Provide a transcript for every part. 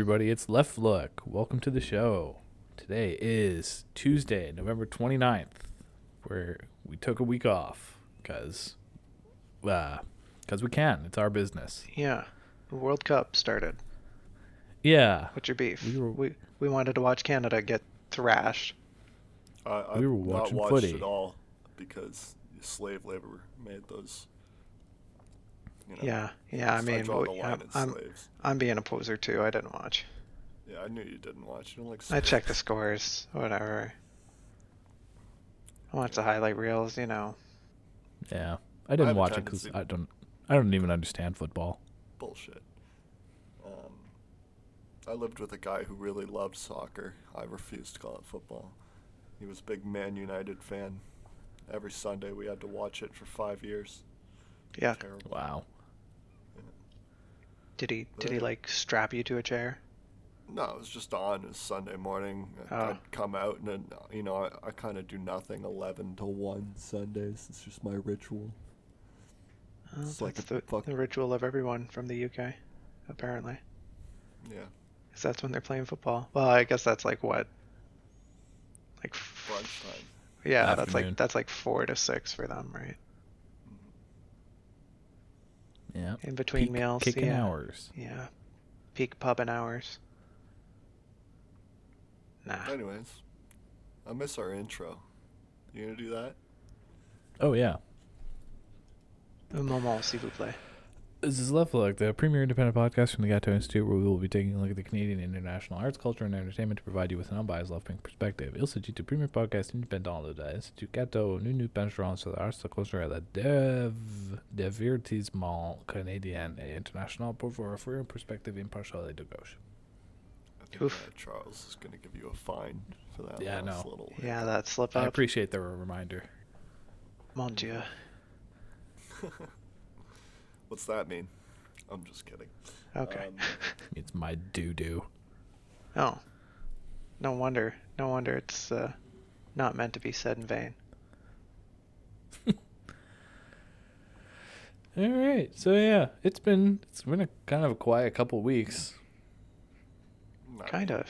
everybody. It's Left Look. Welcome to the show. Today is Tuesday, November 29th, where we took a week off because uh, cause we can. It's our business. Yeah. The World Cup started. Yeah. What's your beef? We We, were- we, we wanted to watch Canada get thrashed. I, I've We were not watching watched footy. it all because slave labor made those. You know, Yeah. Yeah, I mean, draw the I'm, I'm, slaves. I'm being a poser too. I didn't watch. Yeah, I knew you didn't watch. You don't like. I slaves. checked the scores, whatever. I watched the highlight reels, you know. Yeah. I didn't have a watch it because I don't. I don't even understand football. bullshit. Um, I lived with a guy who really loved soccer. I refused to call it football. He was a big Man United fan. Every Sunday we had to watch it for five years. Yeah. Terrible. Wow. Did he did he like strap you to a chair? No, it was just on. It was Sunday morning. Oh. I'd come out and then, you know, I, I kind of do nothing 11 to 1 Sundays. It's just my ritual. Oh, It's like the, fuck- the ritual of everyone from the UK, apparently. Yeah. 'Cause that's when they're playing football. Well, I guess that's like what? Like f- Brunch time. Yeah, that's like that's like four to six for them, right? Yeah. In between Peak meals. Kicking yeah. hours. Yeah. Peak pubbing hours. Nah. Anyways, I miss our intro. You gonna do that? Oh yeah. Un moment, s'il vous plaît. This is Left Look, the premier independent podcast from the Gato Institute, where we will be taking a look at the Canadian international arts, culture, and entertainment to provide you with an unbiased left-wing perspective. Il s'agit du premier podcast indépendant de l'Institut Gato. Nous nous pencherons sur l'art, la culture et le dev- divertissement canadien et international pour vous offrir une perspective impartiale et de gauche. Oof. uh, Charles is gonna give you a fine for that Yeah, I last know. little. Yeah, that slip out. I appreciate the reminder. Mon Dieu. What's that mean? I'm just kidding. Okay. Um, It's my doo-doo. oh. No wonder. No wonder it's uh, not meant to be said in vain. All right, so yeah, it's been it's been a kind of a quiet couple weeks. I Kind of.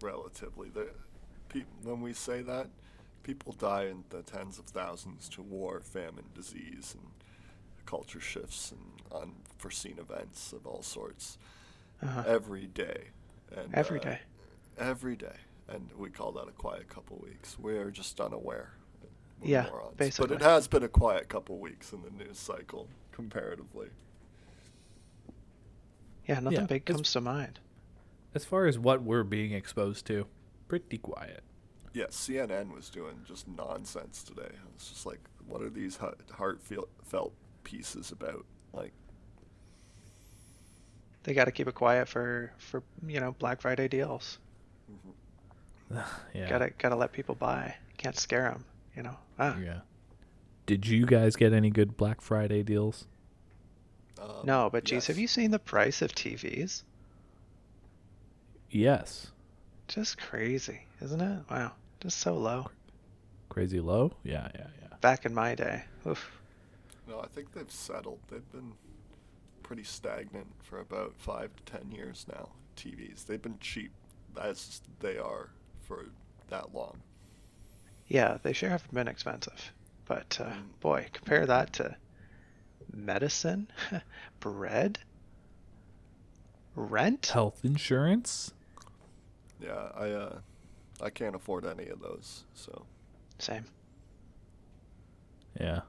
Relatively, the peop when we say that, people die in the tens of thousands to war, famine, disease, and culture shifts and unforeseen events of all sorts Uh-huh. every day. And Every uh, day. Every day, and we call that a quiet couple weeks. We're just unaware. We're Yeah, morons. basically. But it has been a quiet couple weeks in the news cycle comparatively. Yeah, nothing Yeah, big comes to mind. As far as what we're being exposed to, pretty quiet. Yeah, CNN was doing just nonsense today. It's just like, what are these heart- heartfelt pieces about? Like, They got to keep it quiet for for you know Black Friday deals. yeah. Gotta gotta let people buy. Can't scare them. You know. Ah. Yeah. Did you guys get any good Black Friday deals? um, No, but geez, have you seen the price of TVs? Yes. Just crazy, isn't it? Wow, just so low. Crazy low? Yeah, yeah, yeah. Back in my day, oof. No, I think they've settled. They've been pretty stagnant for about five to ten years now. TVs. They've been cheap as they are for that long. Yeah, they sure haven't been expensive, but uh, Mm. boy, compare that to medicine, bread, rent. Health insurance? Yeah, I uh, I can't afford any of those. So Same. Yeah.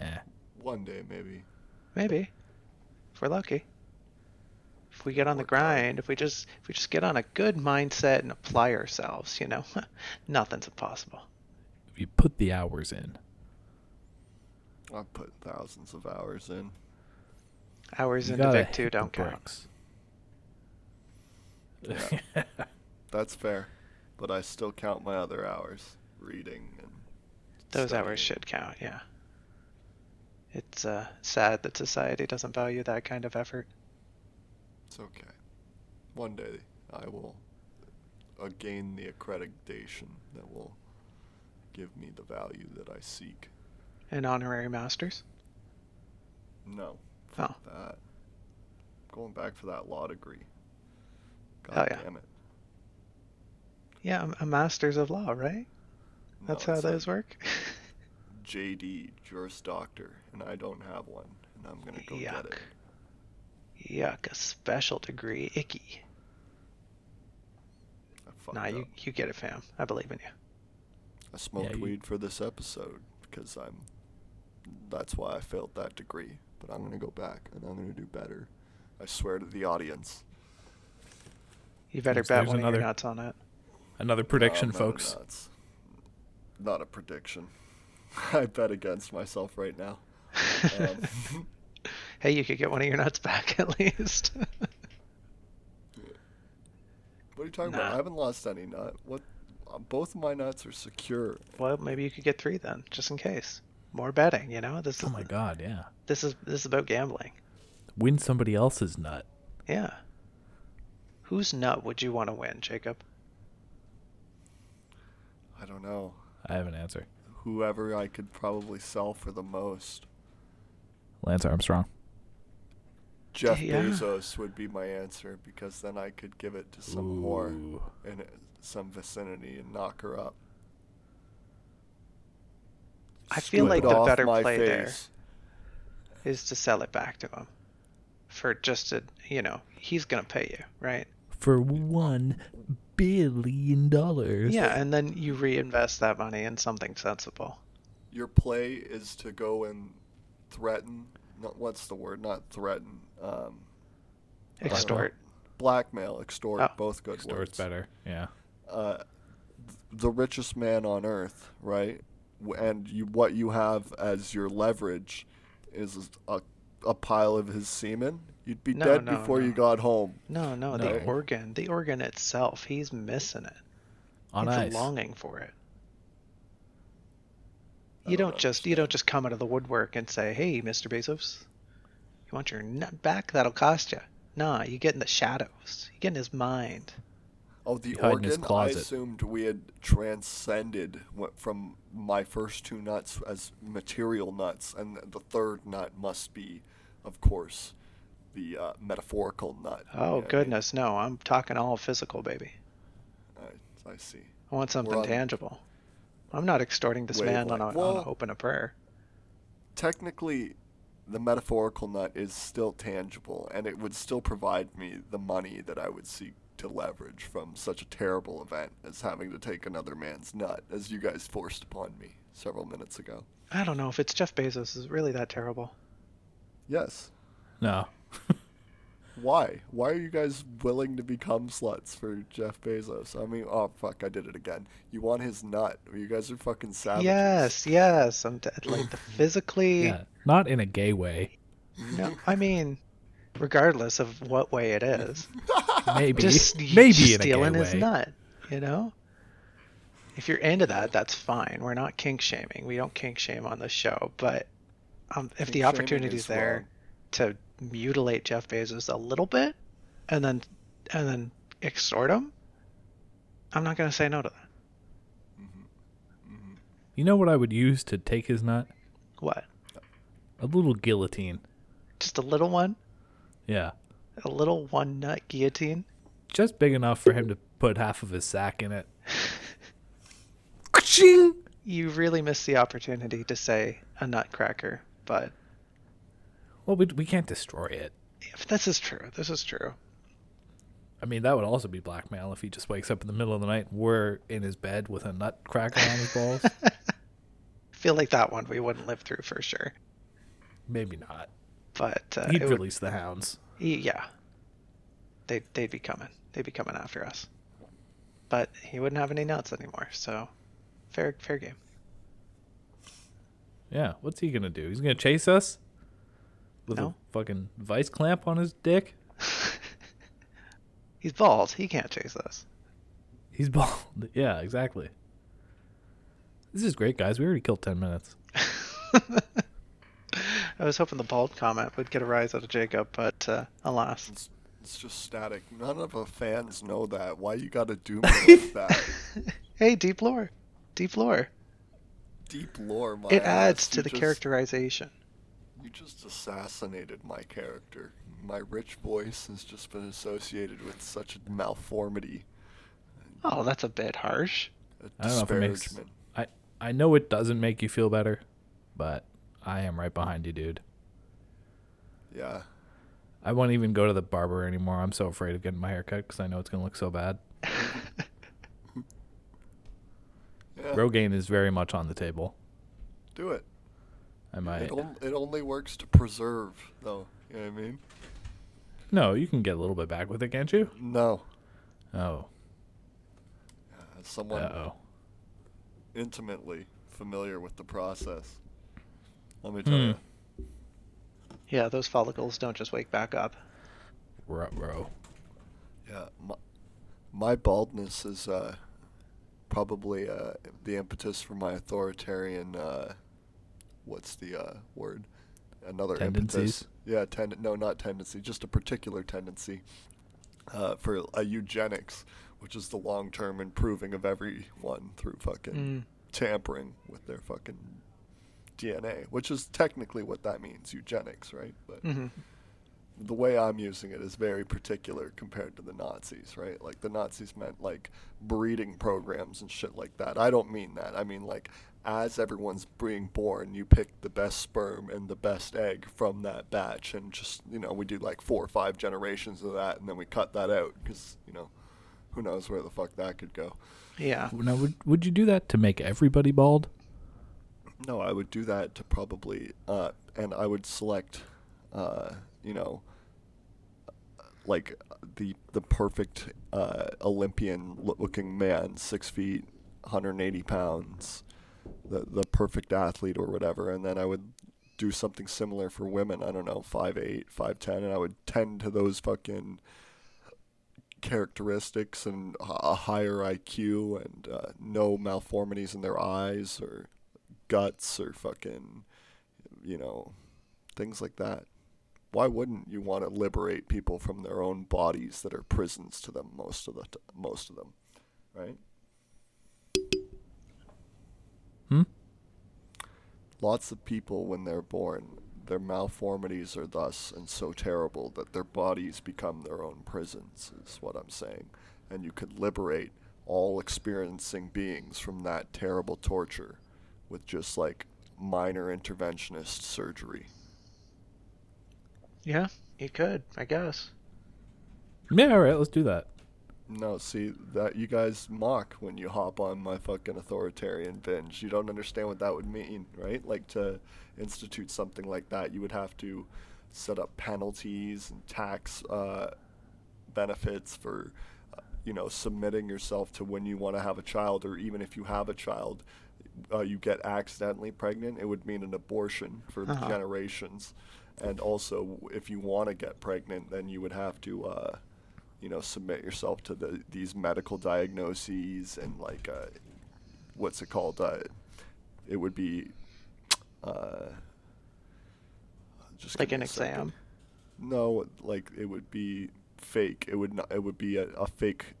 Eh. one day maybe. Maybe, if we're lucky. If we get on the grind, if we just if we just get on a good mindset and apply ourselves, you know, nothing's impossible. If you put the hours in. I've put thousands of hours in. Hours You into Vic 2 don't count. Yeah. That's fair, but I still count my other hours reading and. Those studying. hours should count, yeah. It's uh, sad that society doesn't value that kind of effort. It's okay. One day I will uh, gain the accreditation that will give me the value that I seek. An honorary master's? No, Oh, that going back for that law degree. God Hell yeah. damn it. Yeah, I'm a master's of law, right? No, That's how those like work. JD, Juris Doctor, and I don't have one, and I'm gonna go get Yuck. it. Yuck, a special degree. Icky. I Nah, up. you, you get it, fam. I believe in you. I smoked you- weed for this episode because I'm. That's why I failed that degree. But I'm gonna go back and I'm gonna do better. I swear to the audience. You better Yes, bet there's one of another- your nuts on it. Another prediction, No, no, folks. no, it's not a prediction. I bet against myself right now. Um, hey, you could get one of your nuts back at least. what are you talking about? I haven't lost any nut. What? Uh, both of my nuts are secure. well, maybe you could get three then, just in case. More betting, you know. This Oh is my god, yeah. this is this is about gambling. Win somebody else's nut. Yeah. Whose nut would you want to win, Jacob? I don't know. I have an answer. Whoever I could probably sell for the most. Lance Armstrong. Jeff Yeah. Bezos would be my answer because then I could give it to some more Ooh. in some vicinity and knock her up. I feel Scoop like the better play there face. is to sell it back to him. For just a, you know, he's gonna pay you, right? For one billion dollars. Yeah, and then you reinvest that money in something sensible. Your play is to go and threaten. Not what's the word? Not threaten. Um, Extort. blackmail, extort, Oh. both good words. Extort's words. better. Yeah. uh, the richest man on earth, right? And you, what you have as your leverage is a, a pile of his semen. You'd be No, dead no, before you got home. No, no, No. the organ, the organ itself, he's missing it. On he's ice. longing for it. I You don't don't just you don't just come out of the woodwork and say, "Hey, Mr. Bezos, you want your nut back? That'll cost you." Nah, you get in the shadows. You get in his mind. Oh, the You hide his organ. I assumed we had transcended went from my first two nuts as material nuts, and the third nut must be, of course, the uh, metaphorical nut. You know Oh what I mean? goodness, no! I'm talking all physical, baby. I, I see. I want something on- tangible. I'm not extorting this man on a, Wavelength. on a Well- hope and a prayer. technically the metaphorical nut is still tangible and it would still provide me the money that I would seek to leverage from such a terrible event as having to take another man's nut as you guys forced upon me several minutes ago. I don't know if it's Jeff Bezos is really that terrible. Yes. No. Why? Why are you guys willing to become sluts for Jeff Bezos? I mean, oh fuck, I did it again. You want his nut? You guys are fucking savages. Yes, yes. I'm t- like the physically. Yeah. Not in a gay way. No, I mean, regardless of what way it is, Maybe. just Maybe just in a stealing gay his way. nut. You know, if you're into that, that's fine. We're not kink shaming. We don't kink shame on this show. But um, if Kink the shaming opportunity's is there wrong. to mutilate Jeff Bezos a little bit, and then and then extort him, I'm not gonna say no to that. You know what I would use to take his nut? What? A little guillotine. Just a little one, Yeah. a little one nut guillotine. Just big enough for him to put half of his sack in it. You really missed the opportunity to say a nutcracker, but Well, we, we can't destroy it. if this is true. This is true. I mean, that would also be blackmail if he just wakes up in the middle of the night. We're in his bed with a nutcracker on his balls. I feel like that one we wouldn't live through for sure. Maybe not. But uh, He'd it would- release the hounds. he- yeah, they they'd be coming. They'd be coming after us. But he wouldn't have any nuts anymore. So fair fair game. Yeah. What's he gonna do? He's gonna chase us with No. a fucking vice clamp on his dick. He's bald. He can't chase us. He's bald. Yeah, exactly. This is great, guys. We already killed ten minutes. I was hoping the bald comment would get a rise out of Jacob, but uh, alas. It's, it's just static. None of the fans know that. Why you gotta do me like that? hey, deep lore, deep lore. Deep lore, my It ass. adds to You the just- characterization. You just assassinated my character. My rich voice has just been associated with such a malformity. Oh, that's a bit harsh. A I don't know if it makes. I I know it doesn't make you feel better, but I am right behind you, dude. Yeah. I won't even go to the barber anymore. I'm so afraid of getting my hair cut because I know it's gonna look so bad. Yeah. Rogaine is very much on the table. Do it. I might. It, on, it only works to preserve, though. You know what I mean? No, you can get a little bit back with it, can't you? No. Oh. As someone Uh oh. intimately familiar with the process, let me tell Hmm. you. Yeah, those follicles don't just wake back up. Bro. Yeah, my, my baldness is uh, probably uh, the impetus for my authoritarian. Uh, what's the uh, word? Another Tendencies? impetus. Yeah, tend no, not tendency, just a particular tendency uh, for a eugenics, which is the long-term improving of everyone through fucking Mm. tampering with their fucking DNA, which is technically what that means, eugenics, right? But hmm the way I'm using it is very particular compared to the Nazis, right? Like the Nazis meant like breeding programs and shit like that. I don't mean that. I mean like as everyone's being born, you pick the best sperm and the best egg from that batch, and just you know we do like four or five generations of that, and then we cut that out because you know who knows where the fuck that could go. Yeah. Now, would would you do that to make everybody bald? No, I would do that to probably, uh, and I would select, uh, you know, like the the perfect uh, Olympian looking man, six feet, 180 pounds, the the perfect athlete or whatever, and then I would do something similar for women. I don't know, five eight, five ten, and I would tend to those fucking characteristics and a higher IQ and uh, no malformities in their eyes or guts or fucking, you know, things like that. Why wouldn't you want to liberate people from their own bodies that are prisons to them most of the t- most of them, right? Hmm. Lots of people when they're born, their malformities are thus and so terrible that their bodies become their own prisons, is what I'm saying. And you could liberate all experiencing beings from that terrible torture with just like minor interventionist surgery. Yeah, you could, I guess. Yeah, all right, let's do that. No, see that you guys mock when you hop on my fucking authoritarian binge. You don't understand what that would mean, right? Like to institute something like that, you would have to set up penalties and tax uh, benefits for, uh, you know, submitting yourself to when you want to have a child, or even if you have a child, uh, you get accidentally pregnant. It would mean an abortion for Uh-huh. generations, and also if you want to get pregnant, then you would have to. Uh, you know, submit yourself to the these medical diagnoses and like uh, what's it called? Uh, it would be uh, just Like an me a second. exam. No, like it would be fake. It would not. It would be a, a fake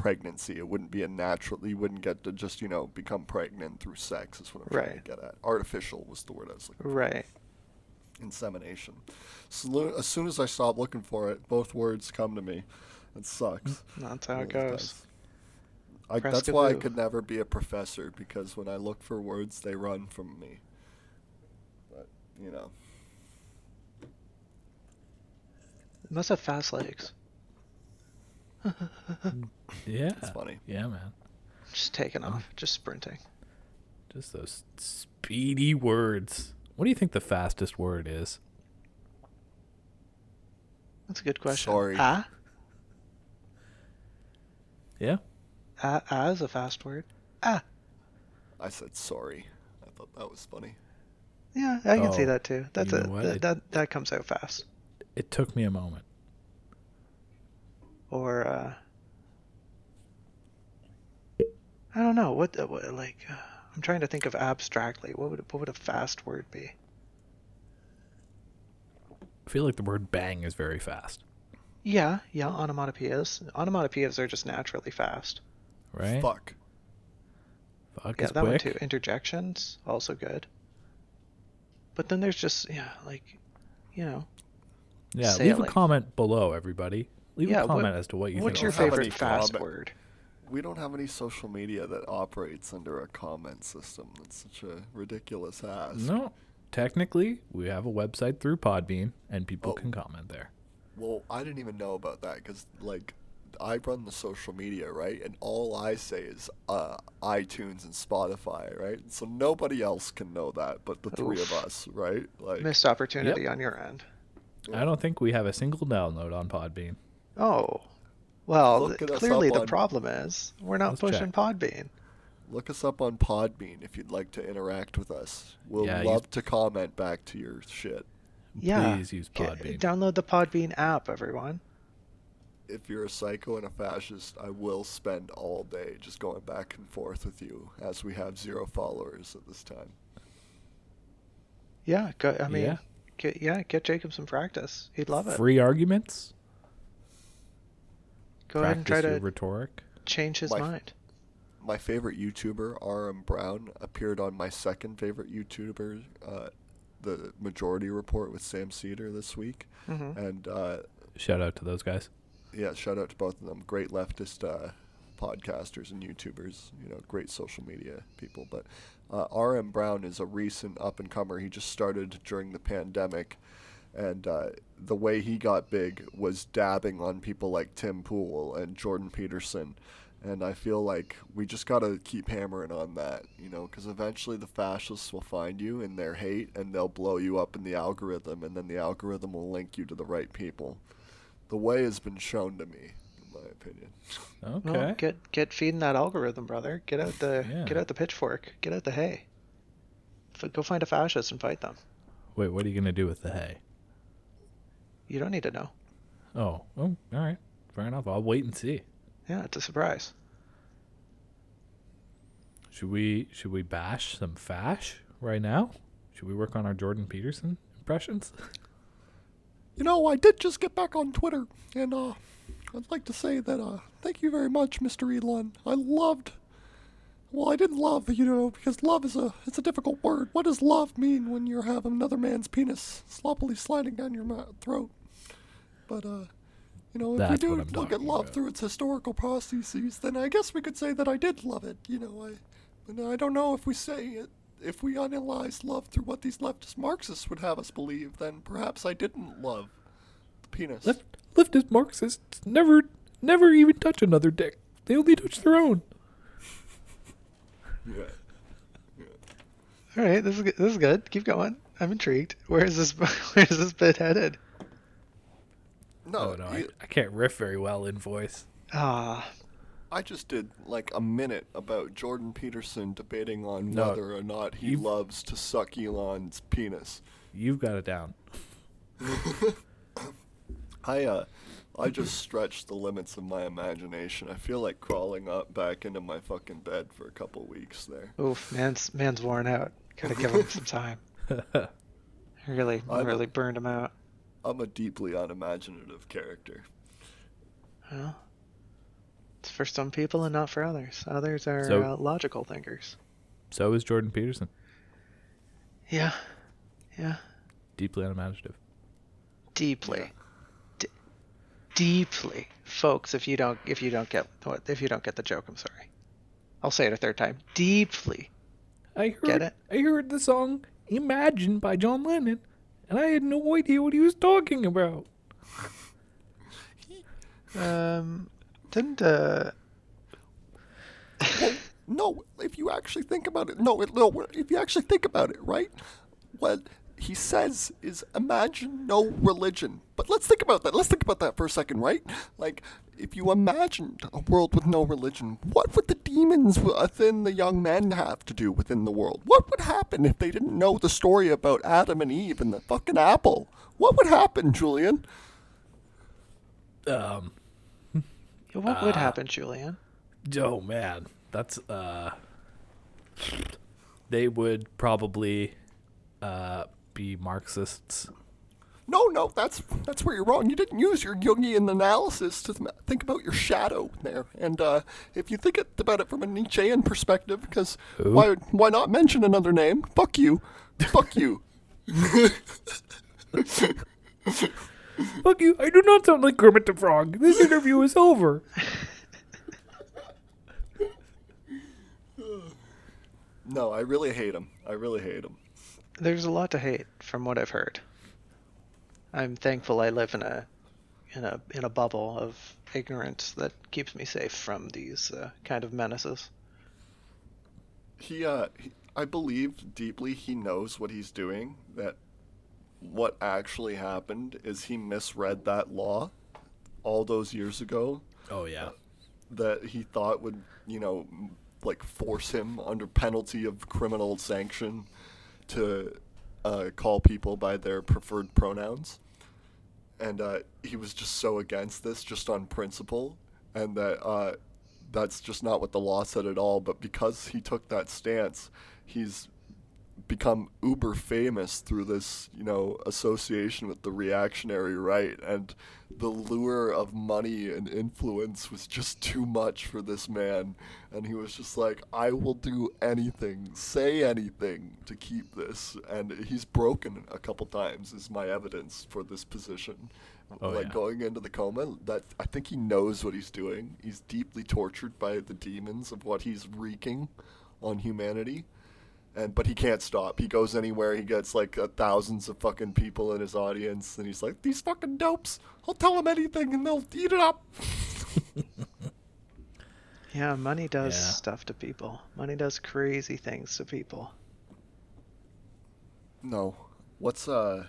pregnancy. It wouldn't be a natural. You wouldn't get to just you know become pregnant through sex. Is what I'm trying to get at. Artificial was the word I was looking for Right. insemination. So as soon as I stop looking for it, both words come to me. It sucks. Mm, that's how it really goes. I, that's why I could never be a professor because when I look for words, they run from me. But you know, It must have fast legs. Yeah. it's funny. Yeah, man. Just taking off, just sprinting. Just those speedy words. What do you think the fastest word is? That's a good question. Sorry. Ah? Yeah. Ah, ah is a fast word. Ah. I said sorry. I thought that was funny. Yeah, I can see Oh, that too. That's a that, that that comes out fast. It took me a moment. Or uh I don't know what, what like uh, I'm trying to think of abstractly. What would what would a fast word be? I feel like the word bang is very fast, Yeah, yeah, onomatopoeias. Onomatopoeias are just naturally fast. right? Fuck. Fuck yeah, is that one quick. too. Interjections also good. but then there's just yeah, like, you know, Yeah, Say leave a comment below, everybody. Leave Yeah, a what- comment as to what you what's think. your about don't have favorite fast comment. word? We don't have any social media that operates under a comment system. That's such a ridiculous ask. No, technically, we have a website through Podbean, and people Oh. can comment there. Well, I didn't even know about that because, like, I run the social media, right? And all I say is uh, iTunes and Spotify, right? So nobody else can know that but the three of us, right? Like, Missed opportunity on your end. I don't think we have a single download on Podbean. Oh, well, th- clearly the on- problem is we're not Let's pushing check. Podbean. look us up on Podbean if you'd like to interact with us. We'll Yeah, you- love to comment back to your shit. Yeah, Please use Get- Podbean. download the Podbean app, everyone. If you're a psycho and a fascist, I will spend all day just going back and forth with you as we have zero followers at this time. Yeah, go, I mean, Yeah. get yeah, get Jacob some practice. He'd love it. Free arguments. Go ahead and try to rhetoric. change his My- mind. My favorite YouTuber, RM Brown, appeared on my second favorite YouTuber, uh, the Majority Report with Sam Seder this week. hmm And uh, Shout out to those guys. yeah, shout out to both of them. Great leftist uh, podcasters and YouTubers. You know, great social media people. But uh, R.M. Brown is a recent up and comer. He just started during the pandemic, and uh, the way he got big was dabbing on people like Tim Pool and Jordan Peterson. And I feel like we just gotta keep hammering on that, you know, because eventually the fascists will find you in their hate, and they'll blow you up in the algorithm, and then the algorithm will link you to the right people. The way has been shown to me, in my opinion. Okay. Well, get get feeding that algorithm, brother. Get out the Yeah. get out the pitchfork. Get out the hay. F- go find a fascist and fight them. Wait, what are you gonna do with the hay? You don't need to know. Oh, oh, all right. Fair enough. I'll wait and see. Yeah, it's a surprise. Should we should we bash some fash right now? Should we work on our Jordan Peterson impressions? You know, I did just get back on Twitter, and uh, I'd like to say that uh, thank you very much, Mr. Elon. I loved. Well, I didn't love, you know, because love is a it's a difficult word. What does love mean when you have another man's penis sloppily sliding down your throat? But uh, you know, if That's we do look at love about. through its historical processes, then I guess we could say that I did love it. You know, I, and I don't know if we say it. If we analyze love through what these leftist Marxists would have us believe, then perhaps I didn't love the penis. Left leftist Marxists never never even touch another dick. They only touch their own. Yeah. All right, this is good. this is good. Keep going. I'm intrigued. Where is this where is this bit headed? No, oh no, I, you- I can't riff very well in voice. Ah, I just did like a minute about Jordan Peterson debating on No, whether or not he loves to suck Elon's penis. You've got it down. I uh, I just stretched the limits of my imagination. I feel like crawling up back into my fucking bed for a couple weeks there. oof, man's man's worn out. Gotta give him some time. Really, I'm a- really burned him out. I'm a deeply unimaginative character. Well, it's for some people and not for others. Others are So- uh, logical thinkers. so is Jordan Peterson. Yeah, yeah, Deeply unimaginative. deeply, Yeah. D- deeply, folks. If you don't, if you don't get, if you don't get the joke, I'm sorry. I'll say it a third time. Deeply. I heard Get it? I heard the song Imagine by John Lennon and I had no idea what he was talking about. Um, didn't uh. well, no, if you actually think about it, no, it, no, if you actually think about it, right? What he says is imagine no religion. But let's think about that. Let's think about that for a second, right? Like, if you imagined a world with no religion, what would the demons within the young men have to do within the world? What would happen if they didn't know the story about Adam and Eve and the fucking apple? What would happen, Julian? Um What would happen, Julian? oh man, that's uh they would probably uh be Marxists. No, no, that's that's where you're wrong. You didn't use your Jungian analysis to think about your shadow there. And uh, if you think about it from a Nietzschean perspective, because why why not mention another name? Fuck you, fuck you. Fuck you! I do not sound like Kermit the Frog. This interview is over. No, I really hate him. I really hate him. There's a lot to hate from what I've heard. I'm thankful I live in a in a in a bubble of ignorance that keeps me safe from these uh, kind of menaces. He, uh, he, I believe deeply he knows what he's doing. That what actually happened is he misread that law all those years ago Oh yeah. that he thought would, you know, like force him under penalty of criminal sanction to uh, call people by their preferred pronouns. And uh, he was just so against this, just on principle, and that uh, that's just not what the law said at all. But because he took that stance, he's become uber famous through this, you know, association with the reactionary right, and the lure of money and influence was just too much for this man, and he was just like, I will do anything, say anything to keep this, and he's broken a couple times is my evidence for this position. Oh, like yeah. going into the coma, that I think he knows what he's doing. He's deeply tortured by the demons of what he's wreaking on humanity and but he can't stop. He goes anywhere. He gets like uh, thousands of fucking people in his audience, and he's like, "These fucking dopes! I'll tell them anything, and they'll eat it up." Yeah, money does Yeah. stuff to people. Money does crazy things to people. no, what's uh?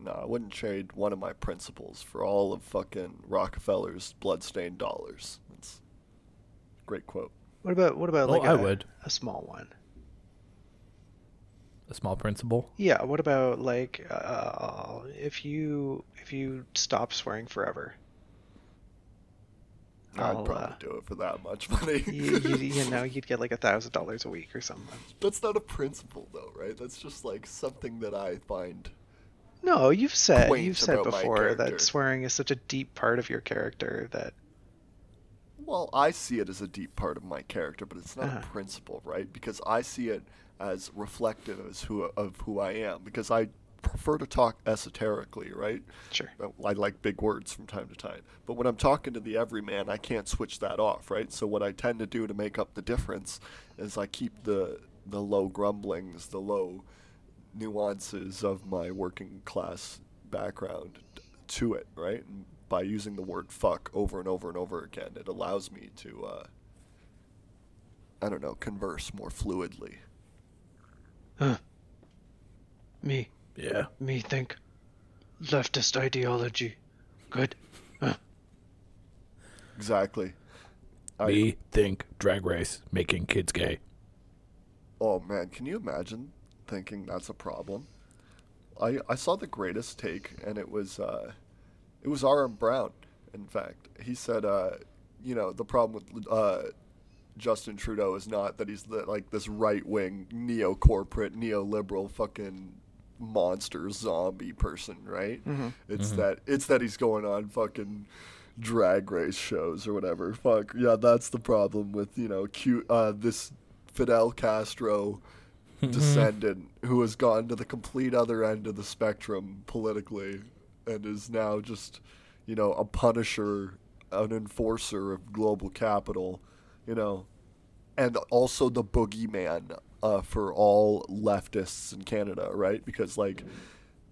No, I wouldn't trade one of my principles for all of fucking Rockefeller's bloodstained dollars. That's a great quote. What about what about Oh, like I a, would. a small one? A small principle. Yeah. What about like uh, if you if you stop swearing forever? I'd I'll, probably uh, do it for that much money. you, you, you know you'd get like a thousand dollars a week or something. That's not a principle, though, right? That's just like something that I find. No, you've said you've said before that swearing is such a deep part of your character that Well, I see it as a deep part of my character, but it's not Uh-huh. a principle, right? Because I see it as reflective as who of who I am. Because I prefer to talk esoterically, right? sure. I like big words from time to time. But when I'm talking to the everyman, I can't switch that off, right? So what I tend to do to make up the difference is I keep the the low grumblings, the low nuances of my working class background to it, right? And by using the word fuck over and over and over again, it allows me to uh I don't know, converse more fluidly. Huh. Me Yeah. me think leftist ideology. Good. Huh. Exactly. I- Me think drag race making kids gay. Oh man, can you imagine thinking that's a problem? I I saw the greatest take, and it was uh, it was R. M. Brown. In fact, he said, uh, you know, the problem with uh, Justin Trudeau is not that he's the, like this right wing neo corporate neoliberal fucking monster zombie person, right? Mhm. It's Mhm. that it's that he's going on fucking drag race shows or whatever. Fuck yeah, that's the problem with you know cute uh, this Fidel Castro descendant who has gone to the complete other end of the spectrum politically and is now just you know a punisher, an enforcer of global capital, you know, and also the boogeyman uh, for all leftists in Canada, right? Because like,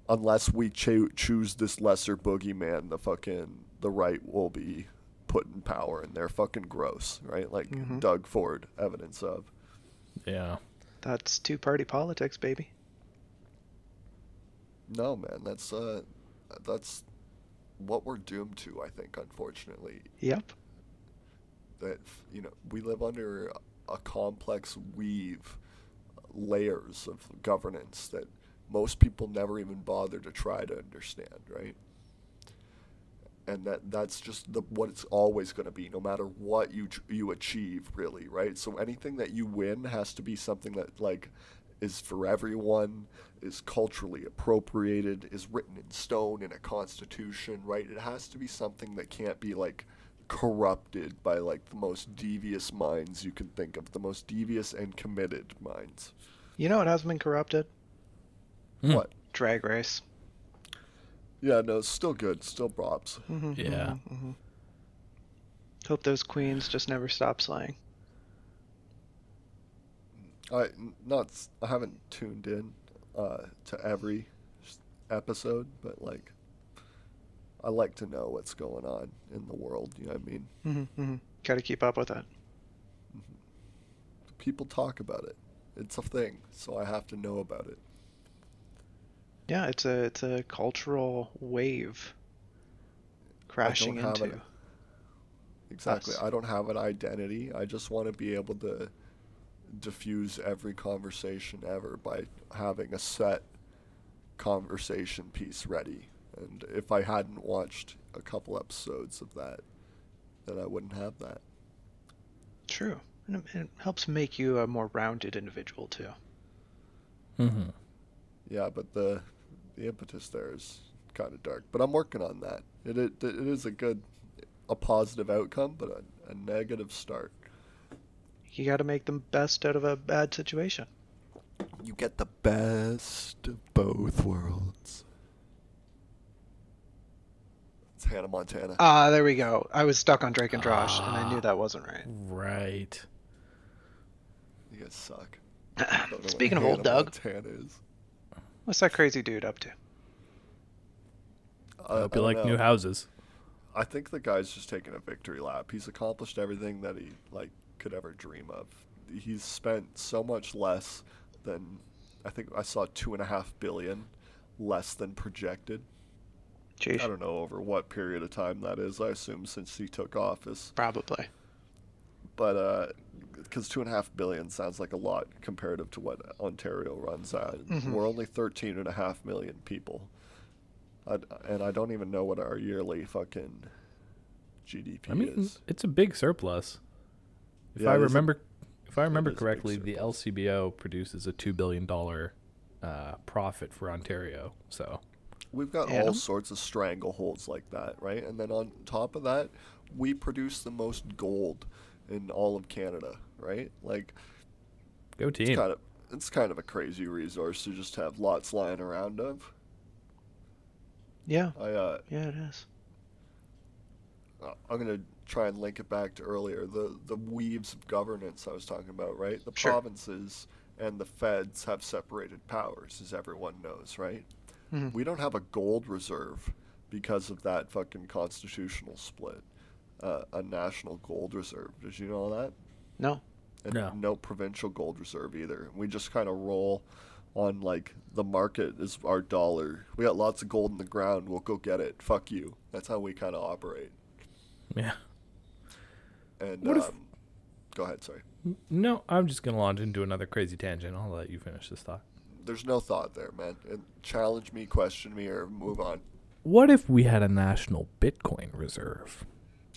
unless we cho- choose this lesser boogeyman, the fucking the right will be put in power, and they're fucking gross, right? Like Mhm. Doug Ford, evidence of. Yeah. That's two party politics, baby. No, man, that's uh, that's what we're doomed to. I think, unfortunately, Yep. That you know we live under a complex weave layers of governance that most people never even bother to try to understand right? And that that's just the what it's always going to be no matter what you you achieve really right? So anything that you win has to be something that like is for everyone is culturally appropriated is written in stone in a constitution right? It has to be something that can't be like corrupted by like the most devious minds you can think of the most devious and committed minds You know it hasn't been corrupted? Mm. What? Drag Race. Yeah, no, it's still good. Still props. Mm-hmm, Yeah. hmm Hope those queens just never stop slaying. I not I haven't tuned in uh, to every episode, but like I like to know what's going on in the world. You know what I mean? Mm-hmm, hmm Got to keep up with it. People talk about it. It's a thing, so I have to know about it. Yeah, it's a it's a cultural wave crashing into. an- Exactly. Us. I don't have an identity. I just want to be able to diffuse every conversation ever by having a set conversation piece ready. And if I hadn't watched a couple episodes of that, then I wouldn't have that. True. And it, it helps make you a more rounded individual too. Mm-hmm. Yeah, but the the impetus there is kind of dark. But I'm working on that. It it, it is a good, a positive outcome, but a, a negative start. You got to make the best out of a bad situation. You get the best of both worlds. It's Hannah Montana. Ah, there we go. I was stuck on Drake and Josh, and I knew that wasn't right. Right. you guys suck. Don't know what Speaking of old Doug, is. what's that crazy dude up to? I hope you don't like new houses. I think the guy's just taking a victory lap. He's accomplished everything that he like could ever dream of. He's spent so much less than I think I saw two and a half billion less than projected. Jeez, I don't know over what period of time that is. I assume since he took office, probably. but uh, because two and a half billion sounds like a lot comparative to what Ontario runs at. Mhm. We're only thirteen and a half million people, I, and I don't even know what our yearly fucking GDP I mean, is. it's a big surplus. If Yeah, I it is a- remember, if I remember is a big correctly, the. LCBO produces a two billion dollar uh, profit for Ontario. So We've got Adam? all sorts of strangleholds like that, right? And then on top of that, we produce the most gold in all of Canada, right? Like go it's team. kind of it's kind of a crazy resource to just have lots lying around of. Yeah, I uh, yeah, it is. Uh, I'm gonna try and link it back to earlier the the weaves of governance I was talking about, right? The Sure. provinces and the feds have separated powers, as everyone knows, right? Mhm. We don't have a gold reserve because of that fucking constitutional split. Uh, a national gold reserve. Did you know that? No, And No. no provincial gold reserve either. We just kind of roll on like the market is our dollar. We got lots of gold in the ground. We'll go get it. Fuck you. That's how we kind of operate. Yeah. And What if- um, go ahead. Sorry. No, I'm just gonna launch into another crazy tangent. I'll let you finish this thought. There's no thought there, man. And challenge me, question me, or move on. What if we had a national Bitcoin reserve?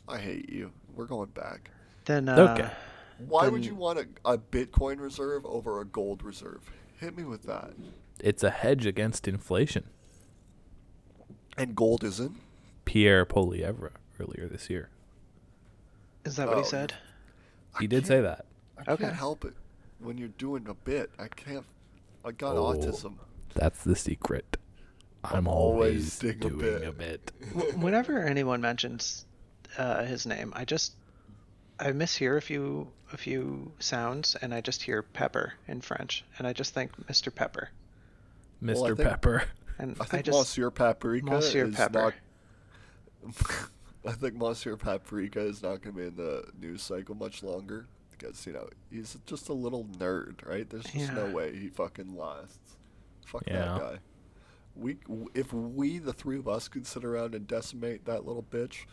I hate you. We're going back. then uh, Okay. Why would you want a, a Bitcoin reserve over a gold reserve? Hit me with that. It's a hedge against inflation. And gold isn't. Pierre Poilievre earlier this year. is that what he Oh, said? I He did say that. I Okay. can't help it when you're doing a bit. I can't. I got Oh. autism. That's the secret. I'm, I'm always, always doing a bit. a bit. Whenever anyone mentions uh, his name, I just I mishear a few a few sounds, and I just hear Pepper in French, and I just think Mr. Pepper, Well, I Mr. think- Pepper. and I I, think just Monsieur Paprika Monsieur is Pepper. not. I think Monsieur Paprika is not going to be in the news cycle much longer because you know he's just a little nerd, right? There's just no way he fucking lasts. Fuck Yeah. that guy. We if we the three of us could sit around and decimate that little bitch,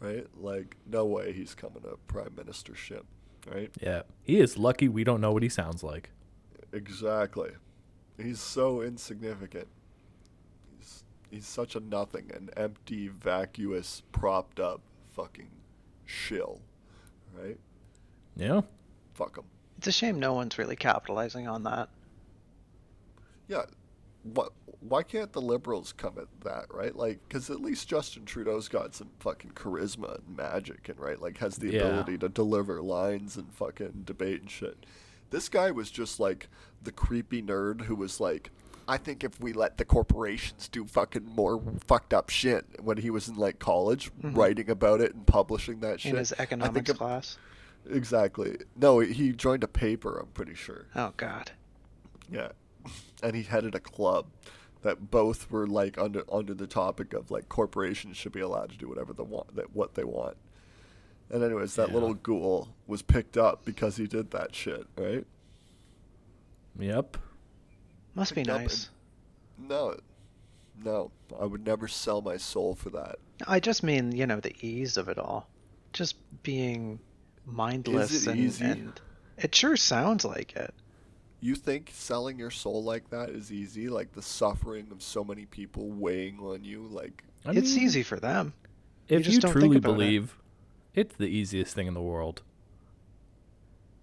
right? Like no way he's coming to prime ministership, right? Yeah. He is lucky we don't know what he sounds like. Exactly. He's so insignificant. He's he's such a nothing, an empty, vacuous, propped up fucking shill, right? Yeah. Fuck him. it's a shame no one's really capitalizing on that. Yeah. What? Why can't the liberals come at that, right? Like, because at least Justin Trudeau's got some fucking charisma and magic, and right, like has the Yeah. ability to deliver lines and fucking debate and shit. This guy was just like the creepy nerd who was like I think if we let the corporations do fucking more fucked up shit when he was in like college, Mhm. writing about it and publishing that shit. In his I think economics if- class. Exactly. No, he joined a paper. I'm pretty sure. Oh God. Yeah, and he headed a club that both were like under under the topic of like corporations should be allowed to do whatever they want that what they want. And anyways, that Yeah. little ghoul was picked up because he did that shit, right? Yep. Must be Picked up nice. No, no, I would never sell my soul for that. I just mean, you know, the ease of it all. Just being mindless it and, easy? and it sure sounds like it. You think selling your soul like that is easy? Like the suffering of so many people weighing on you, like I it's mean, easy for them. You If just you don't truly about it. believe, it's the easiest thing in the world.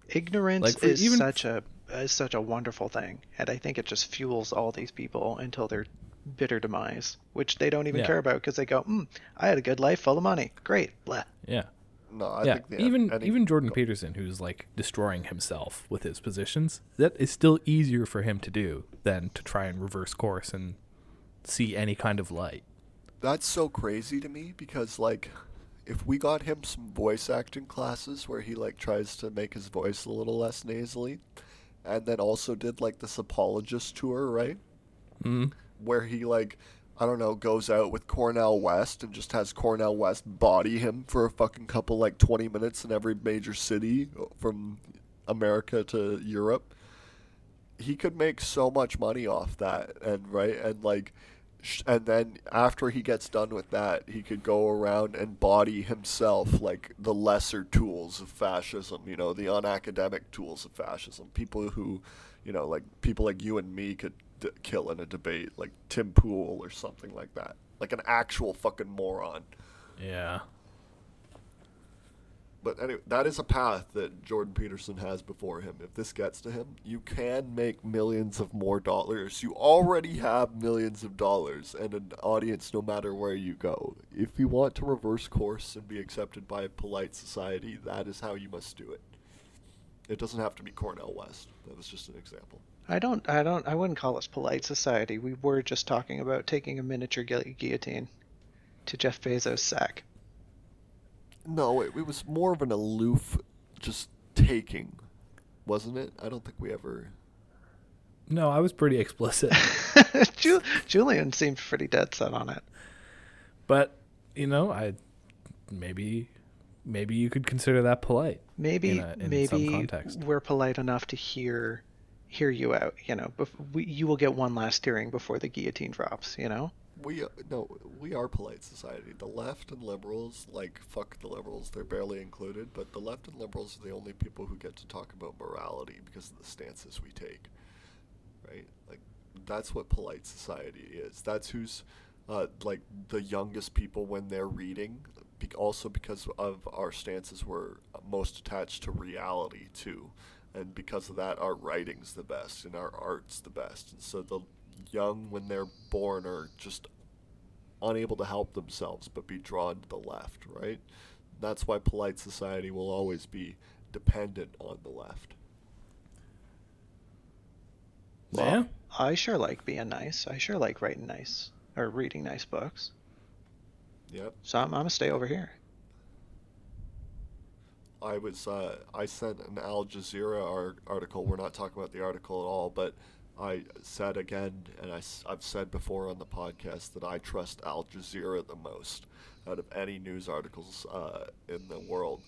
Ignorance Like, is even- such a is such a wonderful thing, and I think it just fuels all these people until their bitter demise, which they don't even Yeah. care about because they go, mm, "I had a good life, full of money, great." Blah. Yeah. No. I yeah. think even any- even Jordan Peterson, who's like destroying himself with his positions, that is still easier for him to do than to try and reverse course and see any kind of light. That's so crazy to me because like if we got him some voice acting classes where he like tries to make his voice a little less nasally and then also did like this apologist tour, right? Mm. Hmm. Where he like I don't know, goes out with Cornel West and just has Cornel West body him for a fucking couple like 20 minutes in every major city from America to Europe. He could make so much money off that and right and like and then after he gets done with that, he could go around and body himself like the lesser tools of fascism, you know, the unacademic tools of fascism. People who, you know, like people like you and me could d- kill in a debate, like Tim Pool or something like that. Like an actual fucking moron. Yeah. But anyway, that is a path that Jordan Peterson has before him. If this gets to him, you can make millions of more dollars. You already have millions of dollars and an audience no matter where you go. If you want to reverse course and be accepted by a polite society, that is how you must do it. It doesn't have to be Cornel West. That was just an example. I don't, I don't, I wouldn't call us polite society. We were just talking about taking a miniature gu- guillotine to Jeff Bezos' sack. No, it, it was more of an aloof, just taking, wasn't it? I don't think we ever. No, I was pretty explicit. Ju- Julian seemed pretty dead set on it. but, you know, I maybe maybe you could consider that polite. Maybe, in a- in some maybe context. we're polite enough to hear, hear you out. You know, bef- we, you will get one last hearing before the guillotine drops. You know. We uh, no, we are polite society. The left and liberals, like fuck the liberals, they're barely included. But the left and liberals are the only people who get to talk about morality because of the stances we take, right? Like that's what polite society is. That's who's uh, like the youngest people when they're reading. Be- also because of our stances, we're most attached to reality too, and because of that, our writing's the best and our art's the best. And so the young when they're born are just unable to help themselves but be drawn to the left, right? That's why polite society will always be dependent on the left. yeah. I sure like being nice. I sure like writing nice or reading nice books. Yep. So I'm, I'm gonna stay over here. I was uh, I sent an Al Jazeera ar- article. We're not talking about the article at all, but I said again, and I, have said before on the podcast that I trust Al Jazeera the most out of any news articles uh, in the world,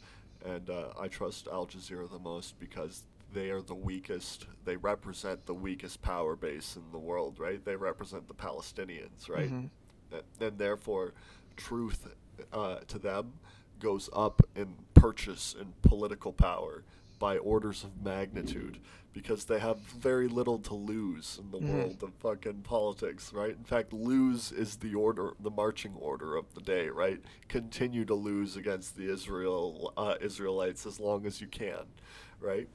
and uh, I trust Al Jazeera the most because they are the weakest. They represent the weakest power base in the world, right? They represent the Palestinians, right? Mhm. A- and therefore, truth uh, to them goes up in purchase and political power by orders of magnitude because they have very little to lose in the Mhm. world of fucking politics, right? In fact, lose is the order, the marching order of the day, right? Continue to lose against the Israel uh, Israelites as long as you can, right?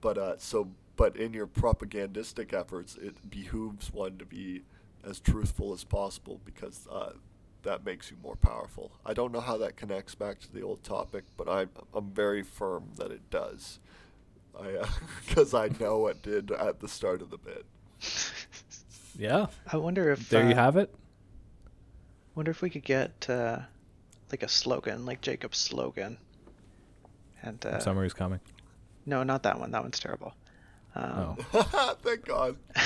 But uh, so, but in your propagandistic efforts, it behooves one to be as truthful as possible because uh, that makes you more powerful. I don't know how that connects back to the old topic, but I'm I'm very firm that it does. I because I know it did at the start of the bit. Yeah. I wonder if There you uh, have it. Wonder if we could get uh, like a slogan, like Jacob's slogan. And uh, Summer is coming. no, not that one. That one's terrible. Um, Oh. Thank God.